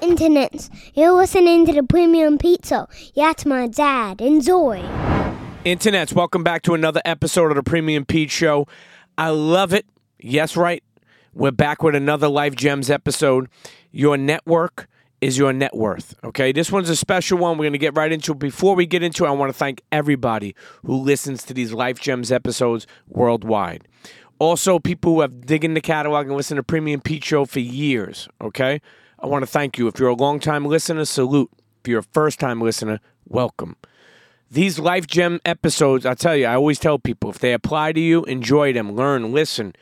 Internets, you're listening to the Premium Pizza. That's my dad. Enjoy. Internets, welcome back to another episode of the Premium Pete Show. I love it. Yes, right. We're back with another Life Gems episode. Your network is your net worth. Okay, this one's a special one. We're going to get right into it. Before we get into it, I want to thank everybody who listens to these Life Gems episodes worldwide. Also, people who have dig in the catalog and listen to Premium Pete Show for years. Okay, I want to thank you. If you're a long time listener, salute. If you're a first time listener, welcome. These Life Gem episodes, I tell you, I always tell people if they apply to you, enjoy them, learn, listen.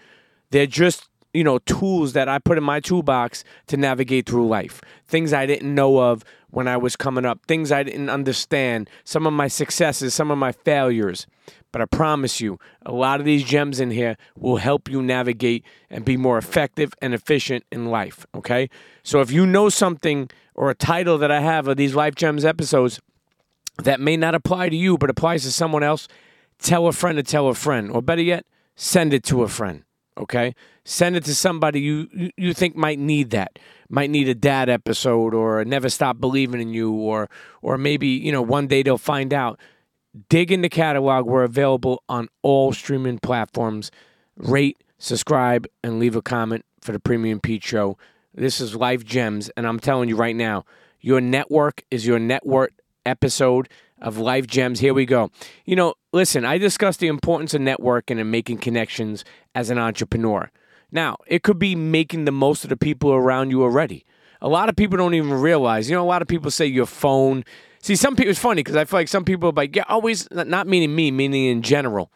They're just, you know, tools that I put in my toolbox to navigate through life. Things I didn't know of when I was coming up, things I didn't understand, some of my successes, some of my failures. But I promise you, a lot of these gems in here will help you navigate and be more effective and efficient in life. Okay? So if you know something or a title that I have of these Life Gems episodes, that may not apply to you but applies to someone else, tell a friend to tell a friend. Or better yet, send it to a friend. Okay? Send it to somebody you you think might need that. Might need a dad episode or a never stop believing in you or or maybe, you know, one day they'll find out. Dig in the catalog. We're available on all streaming platforms. Rate, subscribe, and leave a comment for the Premium Pete Show. This is Life Gems, and I'm telling you right now, your network is your net worth episode of Life Gems. Here we go. You know, listen, I discussed the importance of networking and making connections as an entrepreneur. Now, it could be making the most of the people around you already. A lot of people don't even realize, you know, a lot of people say your phone. See, some people, it's funny because I feel like some people are like, yeah, always, not meaning me, meaning in general.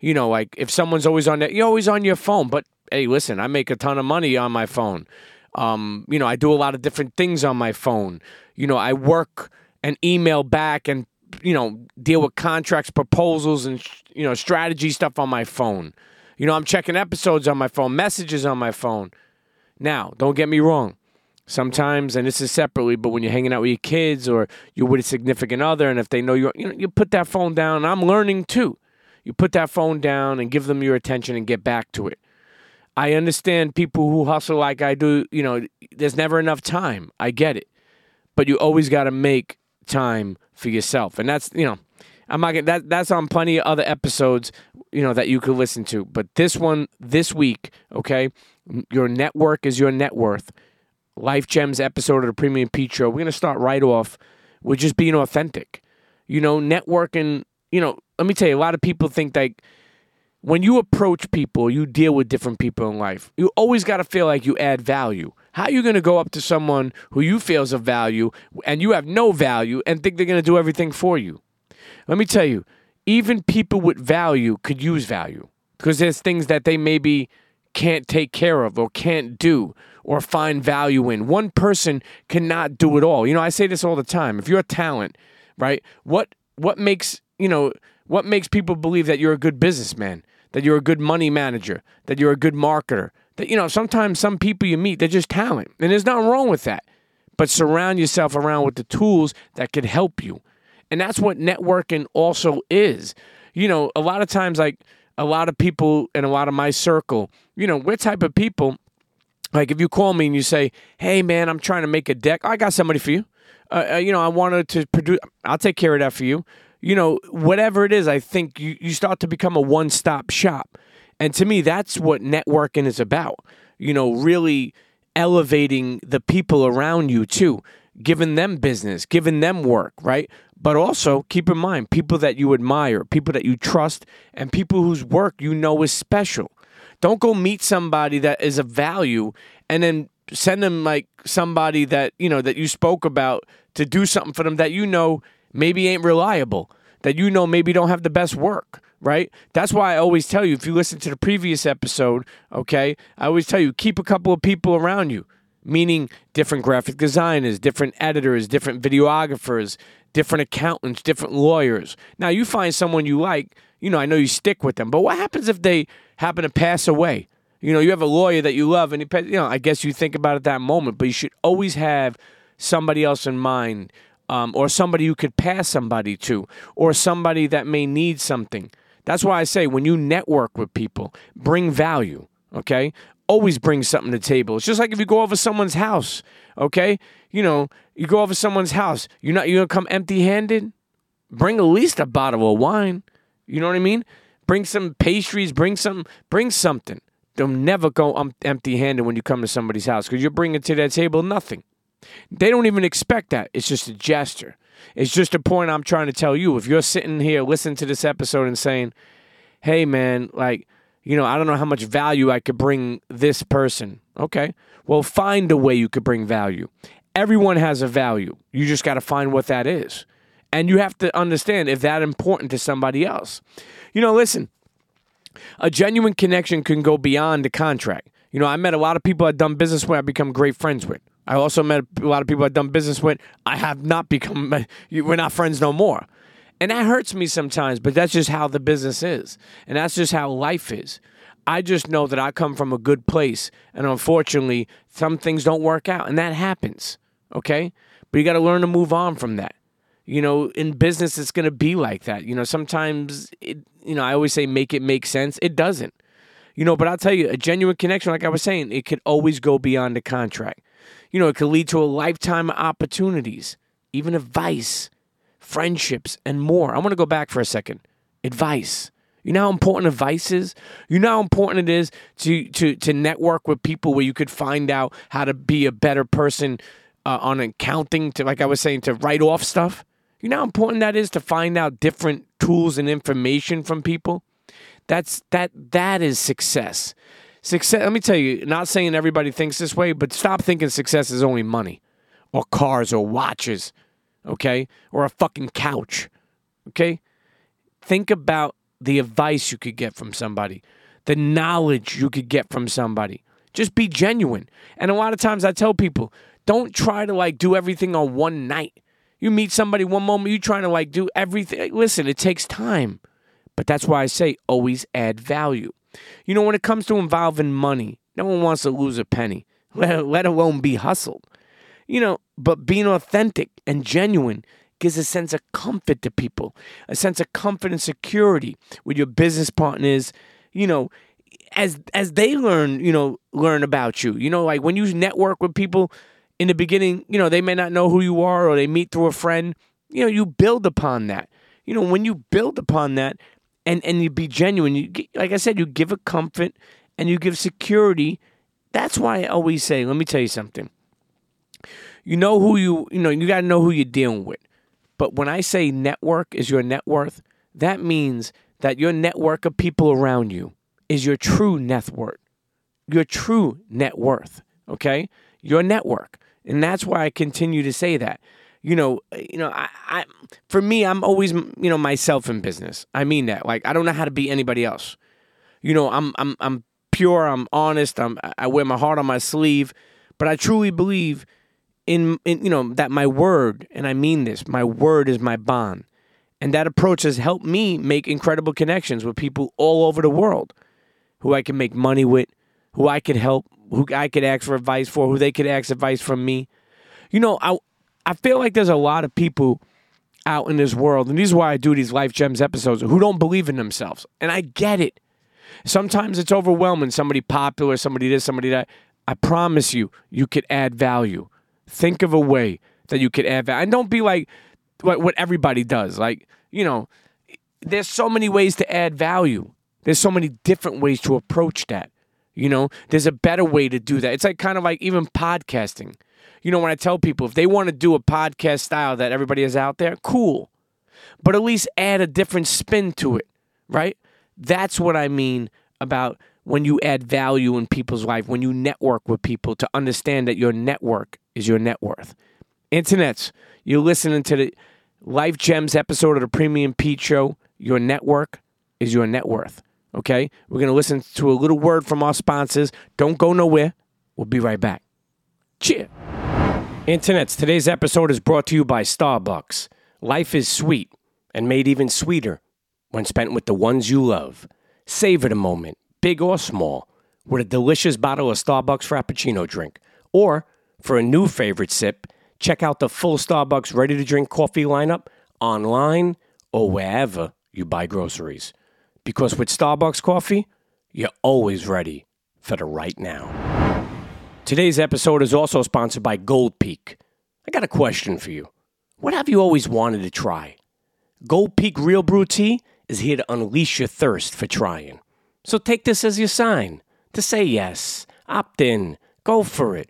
You know, like if someone's always on that, you're always on your phone. But hey, listen, I make a ton of money on my phone. Um, you know, I do a lot of different things on my phone. You know, I work and email back and you know deal with contracts proposals and you know strategy stuff on my phone. You know i'm checking episodes on my phone messages on my phone. Now don't get me wrong. Sometimes and this is separately but when you're hanging out with your kids or you're with a significant other and if they know you you know you put that phone down. I'm learning too. You put that phone down and give them your attention and get back to it. I understand people who hustle like i do you know there's never enough time. I get it. But you always got to make time for yourself. And that's, you know, I'm not gonna, that that's on plenty of other episodes, you know, that you could listen to. But this one this week, okay, your network is your net worth. Life Gems episode of the Premium Pete Show. We're gonna start right off with just being authentic. You know, networking. You know, let me tell you, a lot of people think like when you approach people, you deal with different people in life. You always got to feel like you add value. How are you going to go up to someone who you feel is of value and you have no value and think they're going to do everything for you? Let me tell you, even people with value could use value because there's things that they maybe can't take care of or can't do or find value in. One person cannot do it all. You know, I say this all the time. If you're a talent, right? What what makes, you know, what makes people believe that you're a good businessman, that you're a good money manager, that you're a good marketer, that, you know, sometimes some people you meet, they're just talent. And there's nothing wrong with that. But surround yourself around with the tools that could help you. And that's what networking also is. You know, a lot of times, like a lot of people in a lot of my circle, you know, we're type of people. Like if you call me and you say, "Hey, man, I'm trying to make a deck. I got somebody for you. Uh, uh, you know, I wanted to produce. I'll take care of that for you. You know, whatever it is, I think you you start to become a one stop shop. And to me, that's what networking is about. You know, really elevating the people around you too, giving them business, giving them work, right? But also keep in mind people that you admire, people that you trust, and people whose work you know is special. Don't go meet somebody that is of value and then send them like somebody that, you know, that you spoke about to do something for them that you know maybe ain't reliable, that you know maybe don't have the best work right? That's why I always tell you if you listen to the previous episode, okay, I always tell you keep a couple of people around you, meaning different graphic designers, different editors, different videographers, different accountants, different lawyers. Now, you find someone you like, you know, I know you stick with them, but what happens if they happen to pass away? You know, you have a lawyer that you love, and you know, I guess you think about it that moment, but you should always have somebody else in mind, um, or somebody you could pass somebody to, or somebody that may need something. That's why I say when you network with people, bring value, okay? always bring something to the table. It's just like if you go over someone's house, okay? You know, you go over someone's house, you're not you're gonna come empty handed. Bring at least a bottle of wine. You know what I mean? Bring some pastries, bring some bring something. Don't never go um, empty handed when you come to somebody's house because you're bringing to that table nothing. They don't even expect that. It's just a gesture. It's just a point I'm trying to tell you. If you're sitting here listening to this episode and saying, hey, man, like, you know, I don't know how much value I could bring this person. Okay. Well, find a way you could bring value. Everyone has a value. You just got to find what that is. And you have to understand if that important to somebody else. You know, listen, a genuine connection can go beyond the contract. You know, I met a lot of people I've done business with, I've become great friends with. I also met a lot of people I've done business with. I have not become, we're not friends no more. And that hurts me sometimes, but that's just how the business is. And that's just how life is. I just know that I come from a good place. And unfortunately, some things don't work out. And that happens. Okay? But you got to learn to move on from that. You know, in business, it's going to be like that. You know, sometimes, it, you know, I always say make it make sense. It doesn't. You know, but I'll tell you, a genuine connection, like I was saying, it could always go beyond the contract. You know, it could lead to a lifetime of opportunities, even advice, friendships, and more. I want to go back for a second. Advice. You know how important advice is? You know how important it is to to to network with people where you could find out how to be a better person uh, on accounting to like I was saying to write off stuff. You know how important that is to find out different tools and information from people? That's that that is success. Success, let me tell you, not saying everybody thinks this way, but stop thinking success is only money or cars or watches, okay? Or a fucking couch. Okay? Think about the advice you could get from somebody, the knowledge you could get from somebody. Just be genuine. And a lot of times I tell people, don't try to like do everything on one night. You meet somebody one moment, you trying to like do everything. Listen, it takes time. But that's why I say always add value. You know, when it comes to involving money, no one wants to lose a penny, let, alone be hustled. You know, but being authentic and genuine gives a sense of comfort to people, a sense of comfort and security with your business partners, you know, as as they learn, you know, learn about you. You know, like when you network with people in the beginning, you know, they may not know who you are or they meet through a friend, you know, you build upon that. You know, when you build upon that and and you be genuine, you like I said, you give a comfort and you give security. That's why I always say, let me tell you something. You know who you, you know, you got to know who you're dealing with. But when I say network is your net worth, that means that your network of people around you is your true net worth. Your true net worth, okay? Your network. And that's why I continue to say that. You know, eh, you know, I, I for me, I'm always, you know, myself in business. I mean that. Like I don't know how to be anybody else. You know, I'm I'm I'm pure, I'm honest, I'm I wear my heart on my sleeve, but I truly believe in, in you know that my word, and I mean this, my word is my bond. And that approach has helped me make incredible connections with people all over the world who I can make money with, who I could help, who I could ask for advice for, who they could ask advice from me. You know, I I feel like there's a lot of people out in this world, and this is why I do these Life Gems episodes, who don't believe in themselves. And I get it. Sometimes it's overwhelming. Somebody popular, somebody this, somebody that. I promise you, you could add value. Think of a way that you could add value. And don't be like what, what everybody does. Like, you know, there's so many ways to add value. There's so many different ways to approach that. You know, there's a better way to do that. It's like kind of like even podcasting. You know, when I tell people if they want to do a podcast style that everybody is out there, cool. But at least add a different spin to it, right? That's what I mean about when you add value in people's life, when you network with people to understand that your network is your net worth. Internets, you're listening to the Life Gems episode of the Premium Pete Show. Your network is your net worth. Okay? We're going to listen to a little word from our sponsors. Don't go nowhere. We'll be right back. Cheer. Internets, today's episode is brought to you by Starbucks. Life is sweet and made even sweeter when spent with the ones you love. Savor the moment, big or small, with a delicious bottle of Starbucks Frappuccino drink. Or, for a new favorite sip, check out the full Starbucks ready to drink coffee lineup online or wherever you buy groceries. Because with Starbucks coffee, you're always ready for the right now. Today's episode is also sponsored by Gold Peak. I got a question for you. What have you always wanted to try? Gold Peak Real Brew Tea is here to unleash your thirst for trying. So take this as your sign to say yes, opt in, go for it,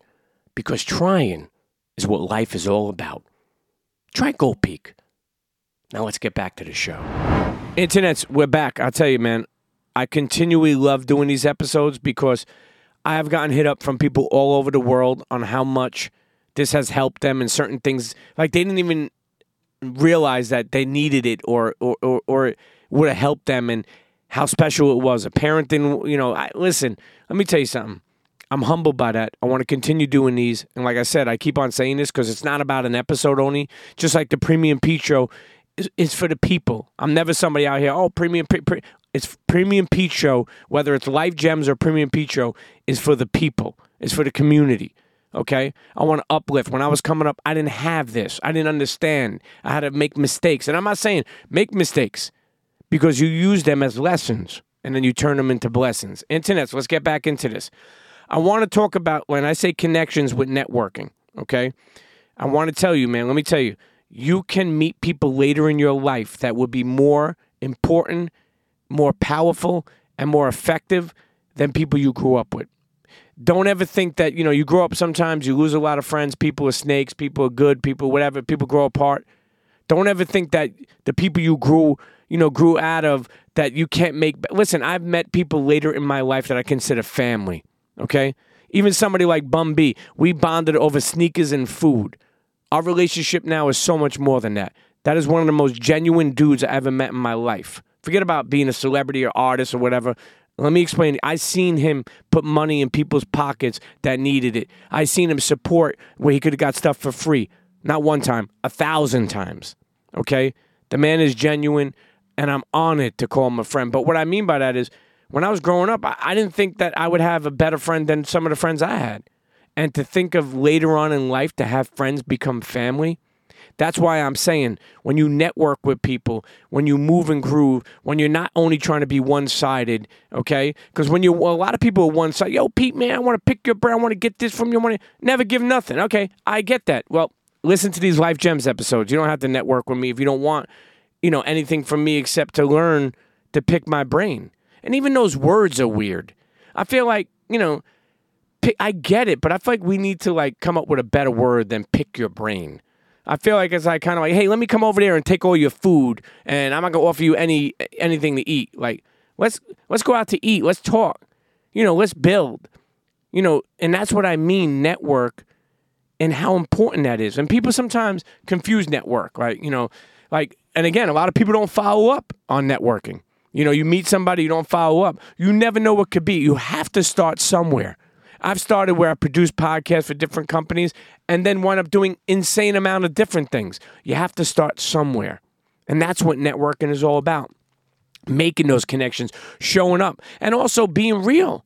because trying is what life is all about. Try Gold Peak. Now let's get back to the show. Internets, we're back. I'll tell you, man, I continually love doing these episodes because I have gotten hit up from people all over the world on how much this has helped them and certain things. Like they didn't even realize that they needed it or or or, or would have helped them and how special it was. A parent didn't, you know. I, listen, let me tell you something. I'm humbled by that. I want to continue doing these, and like I said, I keep on saying this because it's not about an episode only. Just like the Premium Pete Show, is, for the people. I'm never somebody out here. Oh, Premium Pete. Pre-. It's Premium Pete Show, whether it's Life Gems or Premium Pete Show, is for the people. It's for the community. Okay, I want to uplift. When I was coming up, I didn't have this. I didn't understand. I had to make mistakes, and I'm not saying make mistakes because you use them as lessons and then you turn them into blessings. Internets, let's get back into this. I want to talk about when I say connections with networking, okay? I want to tell you, man, let me tell you, you can meet people later in your life that would be more important, more powerful, and more effective than people you grew up with. Don't ever think that, you know, you grow up sometimes, you lose a lot of friends, people are snakes, people are good, people, whatever, people grow apart. Don't ever think that the people you grew you know, grew out of that you can't make. Listen, I've met people later in my life that I consider family. Okay, even somebody like Bun B, we bonded over sneakers and food. Our relationship now is so much more than that. That is one of the most genuine dudes I ever met in my life. Forget about being a celebrity or artist or whatever. Let me explain. I seen him put money in people's pockets that needed it. I seen him support where he could have got stuff for free. Not one time, a thousand times. Okay? The man is genuine and I'm honored to call him a friend. But what I mean by that is, when I was growing up, I, I didn't think that I would have a better friend than some of the friends I had. And to think of later on in life to have friends become family, that's why I'm saying when you network with people, when you move and groove, when you're not only trying to be one sided, okay? Because when you, well, a lot of people are one sided, yo, Pete, man, I want to pick your brain, I want to get this from you, I want to never give nothing. Okay, I get that. Well, listen to these Life Gems episodes. You don't have to network with me if you don't want you know, anything from me except to learn to pick my brain. And even those words are weird. I feel like, you know, I get it, but I feel like we need to like come up with a better word than pick your brain. I feel like it's like kind of like, hey, let me come over there and take all your food, and I'm not gonna offer you any anything to eat. Like, let's let's go out to eat. Let's talk. You know, let's build. You know, and that's what I mean. Network, and how important that is. And people sometimes confuse network, right? You know, like and again, a lot of people don't follow up on networking. You know, you meet somebody, you don't follow up. You never know what could be. You have to start somewhere. I've started where I produce podcasts for different companies and then wind up doing insane amount of different things. You have to start somewhere. And that's what networking is all about. Making those connections, showing up, and also being real.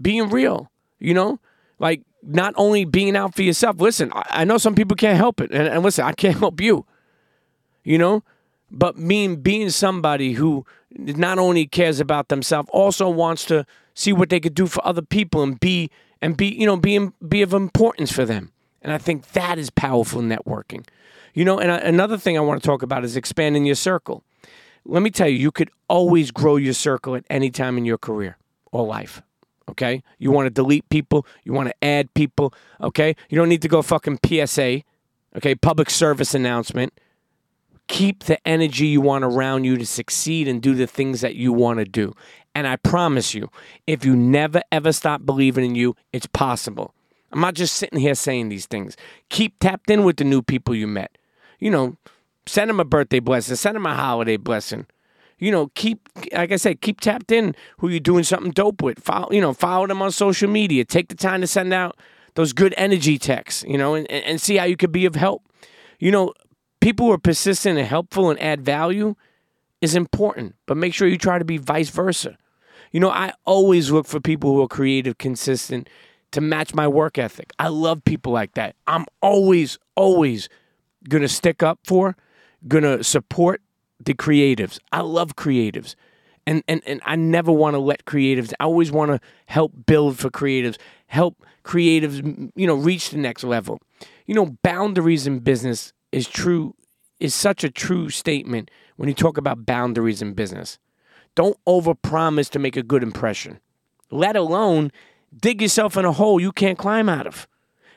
Being real, you know? Like not only being out for yourself. Listen, I know some people can't help it. And, and listen, I can't help you you know? But being being somebody who not only cares about themselves, also wants to see what they could do for other people and be and be you know be be of importance for them. And I think that is powerful networking. You know, and another thing I want to talk about is expanding your circle. Let me tell you, you could always grow your circle at any time in your career or life. Okay? You want to delete people, you want to add people, okay? You don't need to go fucking PSA, okay? Public service announcement keep the energy you want around you to succeed and do the things that you want to do. And I promise you, if you never ever stop believing in you, it's possible. I'm not just sitting here saying these things. Keep tapped in with the new people you met. You know, send them a birthday blessing, send them a holiday blessing. You know, keep like I said, keep tapped in who you're doing something dope with. Follow, you know, follow them on social media. Take the time to send out those good energy texts, you know, and, and see how you could be of help. You know, people who are persistent and helpful and add value is important, but make sure you try to be vice versa. You know, I always look for people who are creative, consistent to match my work ethic. I love people like that. I'm always, always going to stick up for, going to support the creatives. I love creatives. And, and, and I never want to let creatives, I always want to help build for creatives, help creatives, you know, reach the next level. You know, boundaries in business is true, is such a true statement when you talk about boundaries in business. Don't overpromise to make a good impression, let alone dig yourself in a hole you can't climb out of.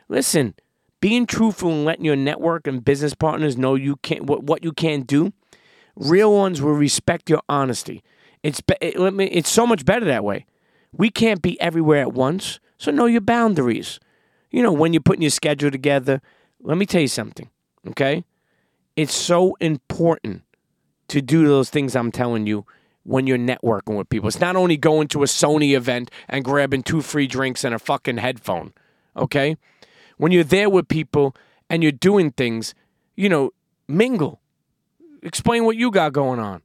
Listen, being truthful and letting your network and business partners know you can't what, what you can't do, real ones will respect your honesty. It's it, let me, it's so much better that way. We can't be everywhere at once, so know your boundaries. You know, when you're putting your schedule together, let me tell you something, okay? It's so important to do those things I'm telling you when you're networking with people. It's not only going to a Sony event and grabbing two free drinks and a fucking headphone, okay? When you're there with people and you're doing things, you know, mingle. Explain what you got going on.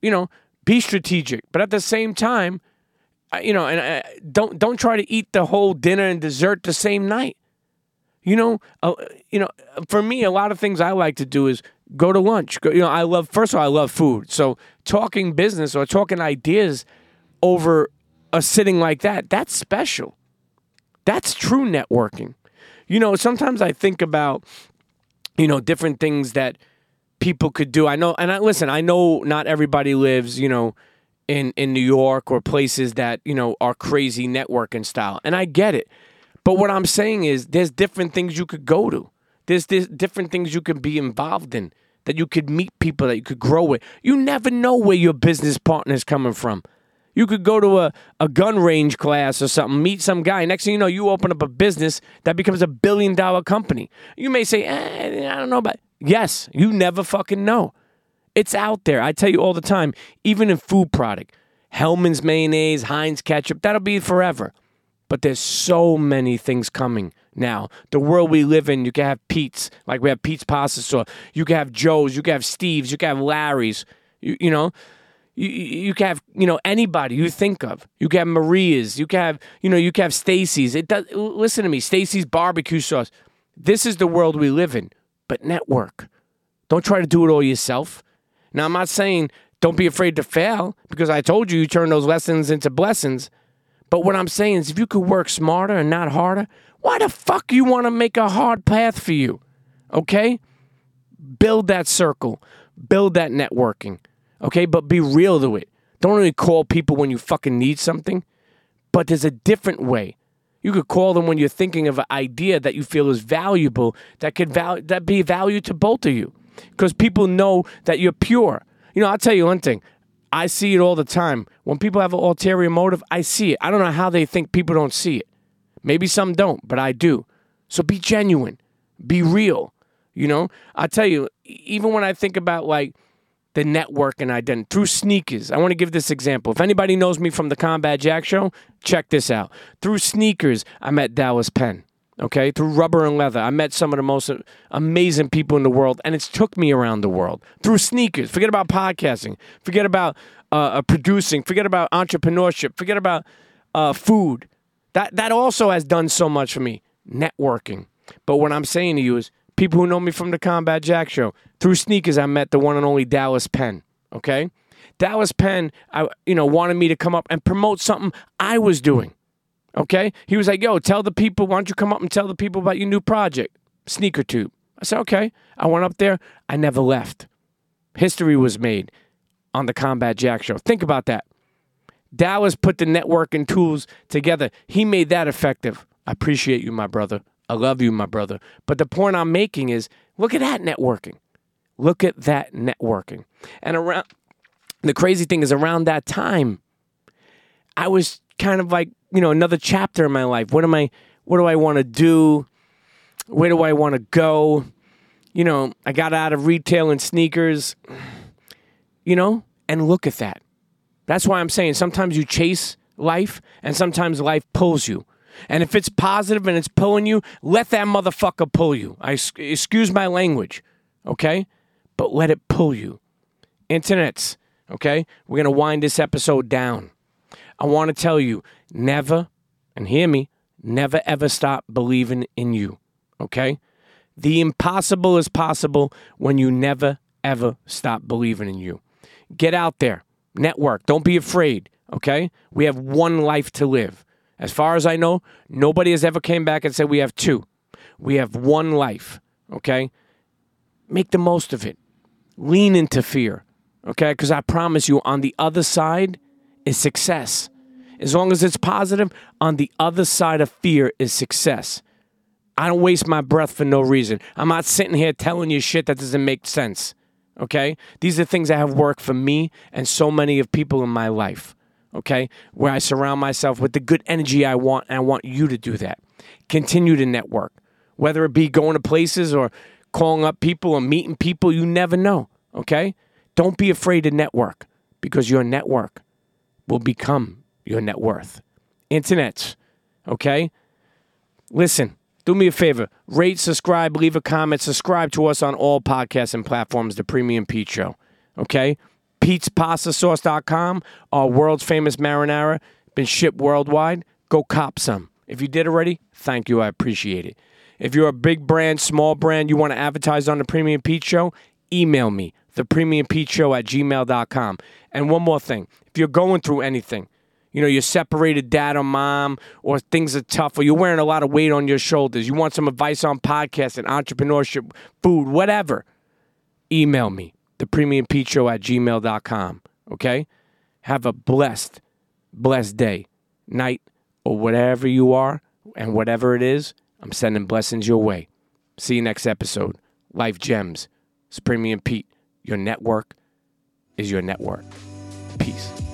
You know, be strategic, but at the same time, you know, and uh, don't don't try to eat the whole dinner and dessert the same night. You know, uh, you know, for me, a lot of things I like to do is go to lunch. Go, you know, I love first of all, I love food. So talking business or talking ideas over a sitting like that, that's special. That's true networking. You know, sometimes I think about, you know, different things that people could do. I know, and I listen. I know not everybody lives, you know, in in New York or places that you know are crazy networking style, and I get it. But what I'm saying is, there's different things you could go to. There's, there's different things you could be involved in. That you could meet people that you could grow with. You never know where your business partner is coming from. You could go to a, a gun range class or something, meet some guy. Next thing you know, you open up a business that becomes a billion dollar company. You may say, eh, I don't know about. Yes, you never fucking know. It's out there. I tell you all the time, even in food product, Hellmann's mayonnaise, Heinz ketchup, that'll be forever. But there's so many things coming now. The world we live in, you can have Pete's, like we have Pete's pasta store. You can have Joe's, you can have Steve's, you can have Larry's. You, you know, you, you can have you know anybody you think of. You can have Maria's. You can have you know you can have Stacy's. It does. Listen to me, Stacy's barbecue sauce. This is the world we live in. But network. Don't try to do it all yourself. Now I'm not saying don't be afraid to fail because I told you you turn those lessons into blessings. But what I'm saying is if you could work smarter and not harder, why the fuck you want to make a hard path for you? Okay? Build that circle. Build that networking. Okay? But be real to it. Don't only call people when you fucking need something, but there's a different way. You could call them when you're thinking of an idea that you feel is valuable that could val- that be value to both of you. Because people know that you're pure. You know, I'll tell you one thing. I see it all the time. When people have an ulterior motive, I see it. I don't know how they think people don't see it. Maybe some don't, but I do. So be genuine, be real. You know, I tell you, even when I think about like the network and identity through sneakers, I want to give this example. If anybody knows me from the Combat Jack show, check this out. Through sneakers, I met Dallas Penn. Okay, through rubber and leather, I met some of the most amazing people in the world, and it's took me around the world through sneakers. Forget about podcasting, forget about uh, uh, producing, forget about entrepreneurship, forget about uh, food. That that also has done so much for me. Networking. But what I'm saying to you is, people who know me from the Combat Jack show, through sneakers, I met the one and only Dallas Penn. Okay, Dallas Penn, I you know wanted me to come up and promote something I was doing. Okay? He was like, yo, tell the people, why don't you come up and tell the people about your new project, Sneaker Tube? I said, okay. I went up there. I never left. History was made on the Combat Jack show. Think about that. Dallas put the networking tools together. He made that effective. I appreciate you, my brother. I love you, my brother. But the point I'm making is look at that networking. Look at that networking. And around the crazy thing is around that time, I was kind of like you know another chapter in my life what am i what do i want to do where do i want to go you know i got out of retail and sneakers you know and look at that that's why i'm saying sometimes you chase life and sometimes life pulls you and if it's positive and it's pulling you let that motherfucker pull you i excuse my language okay but let it pull you internets okay we're going to wind this episode down I want to tell you never, and hear me, never ever stop believing in you. Okay? The impossible is possible when you never ever stop believing in you. Get out there. Network. Don't be afraid, okay? We have one life to live. As far as I know, nobody has ever came back and said we have two. We have one life, okay? Make the most of it. Lean into fear, okay? Because I promise you, on the other side is success. As long as it's positive, on the other side of fear is success. I don't waste my breath for no reason. I'm not sitting here telling you shit that doesn't make sense. Okay? These are things that have worked for me and so many of people in my life. Okay? Where I surround myself with the good energy I want, and I want you to do that. Continue to network, whether it be going to places or calling up people or meeting people you never know. Okay? Don't be afraid to network because your network will become your net worth. Internets. Okay? Listen do me a favor rate, subscribe, leave a comment, subscribe to us on all podcasts and platforms, The Premium Pete Show. Okay? Pete'sPastaSauce.com, our world's famous marinara, been shipped worldwide. Go cop some. If you did already, thank you. I appreciate it. If you're a big brand, small brand, you want to advertise on The Premium Pete Show, email me, thepremiumpeteshow at gmail.com. And one more thing if you're going through anything, you know, you're separated dad or mom, or things are tough, or you're wearing a lot of weight on your shoulders. You want some advice on podcasting, entrepreneurship, food, whatever. Email me, thepremiumpeteshow at gmail.com. Okay? Have a blessed, blessed day, night, or whatever you are, and whatever it is, I'm sending blessings your way. See you next episode. Life Gems. It's Premium Pete. Your network is your network. Peace.